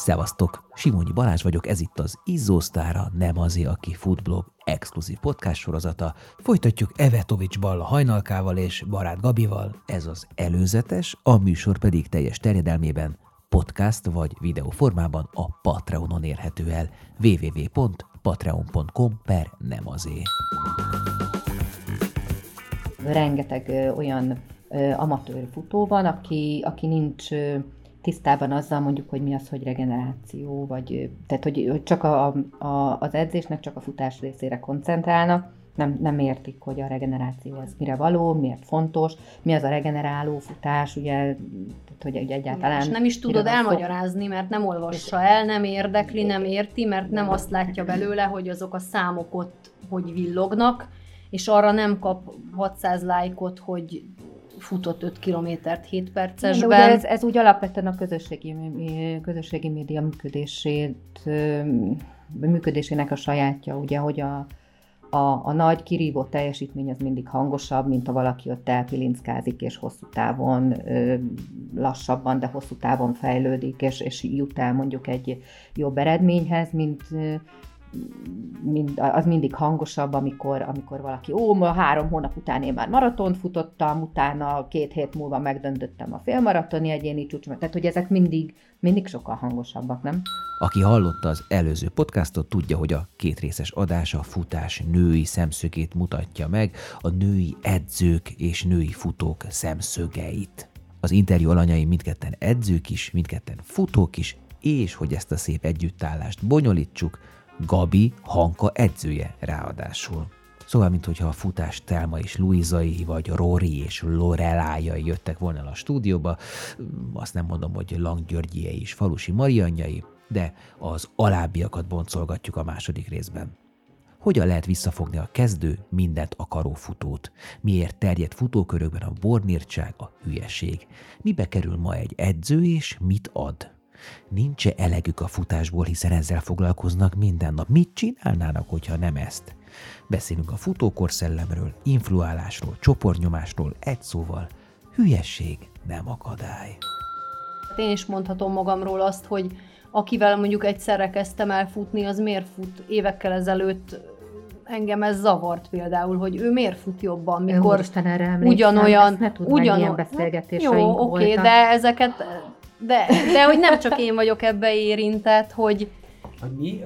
Szevasztok! Simonyi Balázs vagyok, ez itt az Izzósztára, nem azért, aki futblog exkluzív podcast sorozata. Folytatjuk Evetovics Balla hajnalkával és Barát Gabival. Ez az előzetes, a műsor pedig teljes terjedelmében podcast vagy videó formában a Patreonon érhető el www.patreon.com per nem azért. Rengeteg ö, olyan amatőr futó van, aki, aki nincs ö, tisztában azzal mondjuk, hogy mi az, hogy regeneráció, vagy tehát, hogy, hogy csak a, a, az edzésnek csak a futás részére koncentrálnak, nem, nem értik, hogy a regeneráció az mire való, miért fontos, mi az a regeneráló futás, ugye, tehát, hogy ugye egyáltalán... És nem is tudod elmagyarázni, mert nem olvassa el, nem érdekli, nem érti, mert nem azt látja belőle, hogy azok a számok ott hogy villognak, és arra nem kap 600 lájkot, hogy futott 5 kilométert 7 De percesben. ugye ez, ez úgy alapvetően a közösségi, közösségi média működését, működésének a sajátja, ugye, hogy a, a, a nagy kirívó teljesítmény az mindig hangosabb, mint ha valaki ott elpilinckázik, és hosszú távon ö, lassabban, de hosszú távon fejlődik, és, és jut el mondjuk egy jobb eredményhez, mint mind, az mindig hangosabb, amikor, amikor valaki, ó, ma három hónap után én már maratont futottam, utána két hét múlva megdöntöttem a félmaratoni egyéni csúcsomat, tehát hogy ezek mindig, mindig sokkal hangosabbak, nem? Aki hallotta az előző podcastot, tudja, hogy a kétrészes adás a futás női szemszögét mutatja meg, a női edzők és női futók szemszögeit. Az interjú alanyai mindketten edzők is, mindketten futók is, és hogy ezt a szép együttállást bonyolítsuk, Gabi Hanka edzője ráadásul. Szóval, mintha a futás Telma és Luizai, vagy Rory és Lorelájai jöttek volna a stúdióba, azt nem mondom, hogy Langgyörgyiei és Falusi Marianjai, de az alábbiakat boncolgatjuk a második részben. Hogyan lehet visszafogni a kezdő, mindent akaró futót? Miért terjed futókörökben a bornírtság, a hülyeség? Mibe kerül ma egy edző, és mit ad? Nincs-e elegük a futásból, hiszen ezzel foglalkoznak minden nap. Mit csinálnának, hogyha nem ezt? Beszélünk a futókorszellemről, influálásról, csoportnyomásról, egy szóval, hülyesség nem akadály. Hát Én is mondhatom magamról azt, hogy akivel mondjuk egyszerre kezdtem el futni, az miért fut évekkel ezelőtt engem ez zavart például, hogy ő miért fut jobban, mikor Úristen, erre emlékszem, ugyanolyan, ezt ne tudd meg, ugyanolyan, ilyen beszélgetéseink Jó, oké, voltak. de ezeket, de, de hogy nem csak én vagyok ebbe érintett, hogy Hogy mi?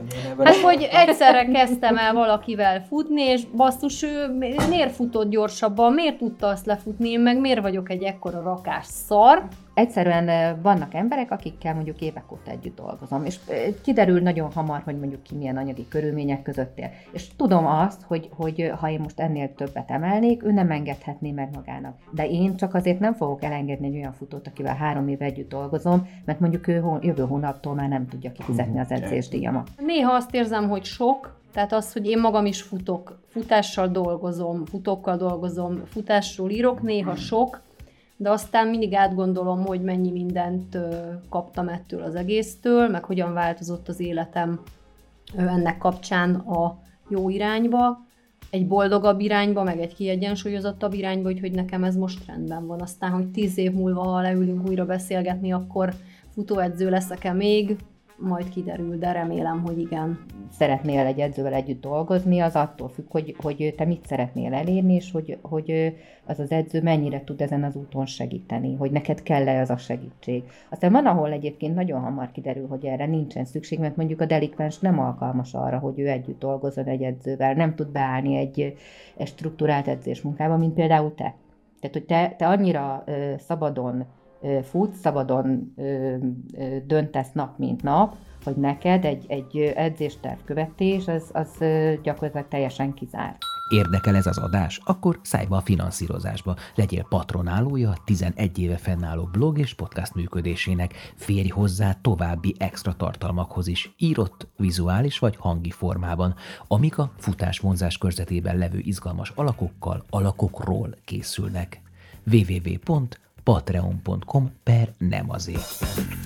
Hát, hogy egyszerre kezdtem el valakivel futni, és basszus, ő mi- miért futott gyorsabban, miért tudta azt lefutni, én meg miért vagyok egy ekkora rakás szar. Egyszerűen vannak emberek, akikkel mondjuk évek óta együtt dolgozom, és kiderül nagyon hamar, hogy mondjuk ki milyen anyagi körülmények között él. És tudom azt, hogy, hogy ha én most ennél többet emelnék, ő nem engedhetné meg magának. De én csak azért nem fogok elengedni egy olyan futót, akivel három éve együtt dolgozom, mert mondjuk ő jövő hónaptól már nem tudja kifizetni az edzésdíjamat. Néha azt érzem, hogy sok, tehát az, hogy én magam is futok, futással dolgozom, futókkal dolgozom, futásról írok, néha sok, de aztán mindig átgondolom, hogy mennyi mindent kaptam ettől az egésztől, meg hogyan változott az életem ennek kapcsán a jó irányba, egy boldogabb irányba, meg egy kiegyensúlyozottabb irányba, úgyhogy nekem ez most rendben van. Aztán, hogy tíz év múlva, ha leülünk újra beszélgetni, akkor futóedző leszek-e még, majd kiderül, de remélem, hogy igen. szeretnél egy edzővel együtt dolgozni, az attól függ, hogy, hogy te mit szeretnél elérni, és hogy, hogy az az edző mennyire tud ezen az úton segíteni, hogy neked kell-e az a segítség. Aztán van, ahol egyébként nagyon hamar kiderül, hogy erre nincsen szükség, mert mondjuk a delikvens nem alkalmas arra, hogy ő együtt dolgozzon egy edzővel, nem tud beállni egy, egy struktúrált edzésmunkába, mint például te. Tehát, hogy te, te annyira ö, szabadon futsz, szabadon döntesz nap, mint nap, hogy neked egy, egy edzésterv követés, az, az gyakorlatilag teljesen kizárt. Érdekel ez az adás? Akkor szállj be a finanszírozásba. Legyél patronálója a 11 éve fennálló blog és podcast működésének. Férj hozzá további extra tartalmakhoz is, írott, vizuális vagy hangi formában, amik a futás vonzás körzetében levő izgalmas alakokkal, alakokról készülnek. www.patreon.com per nem azért.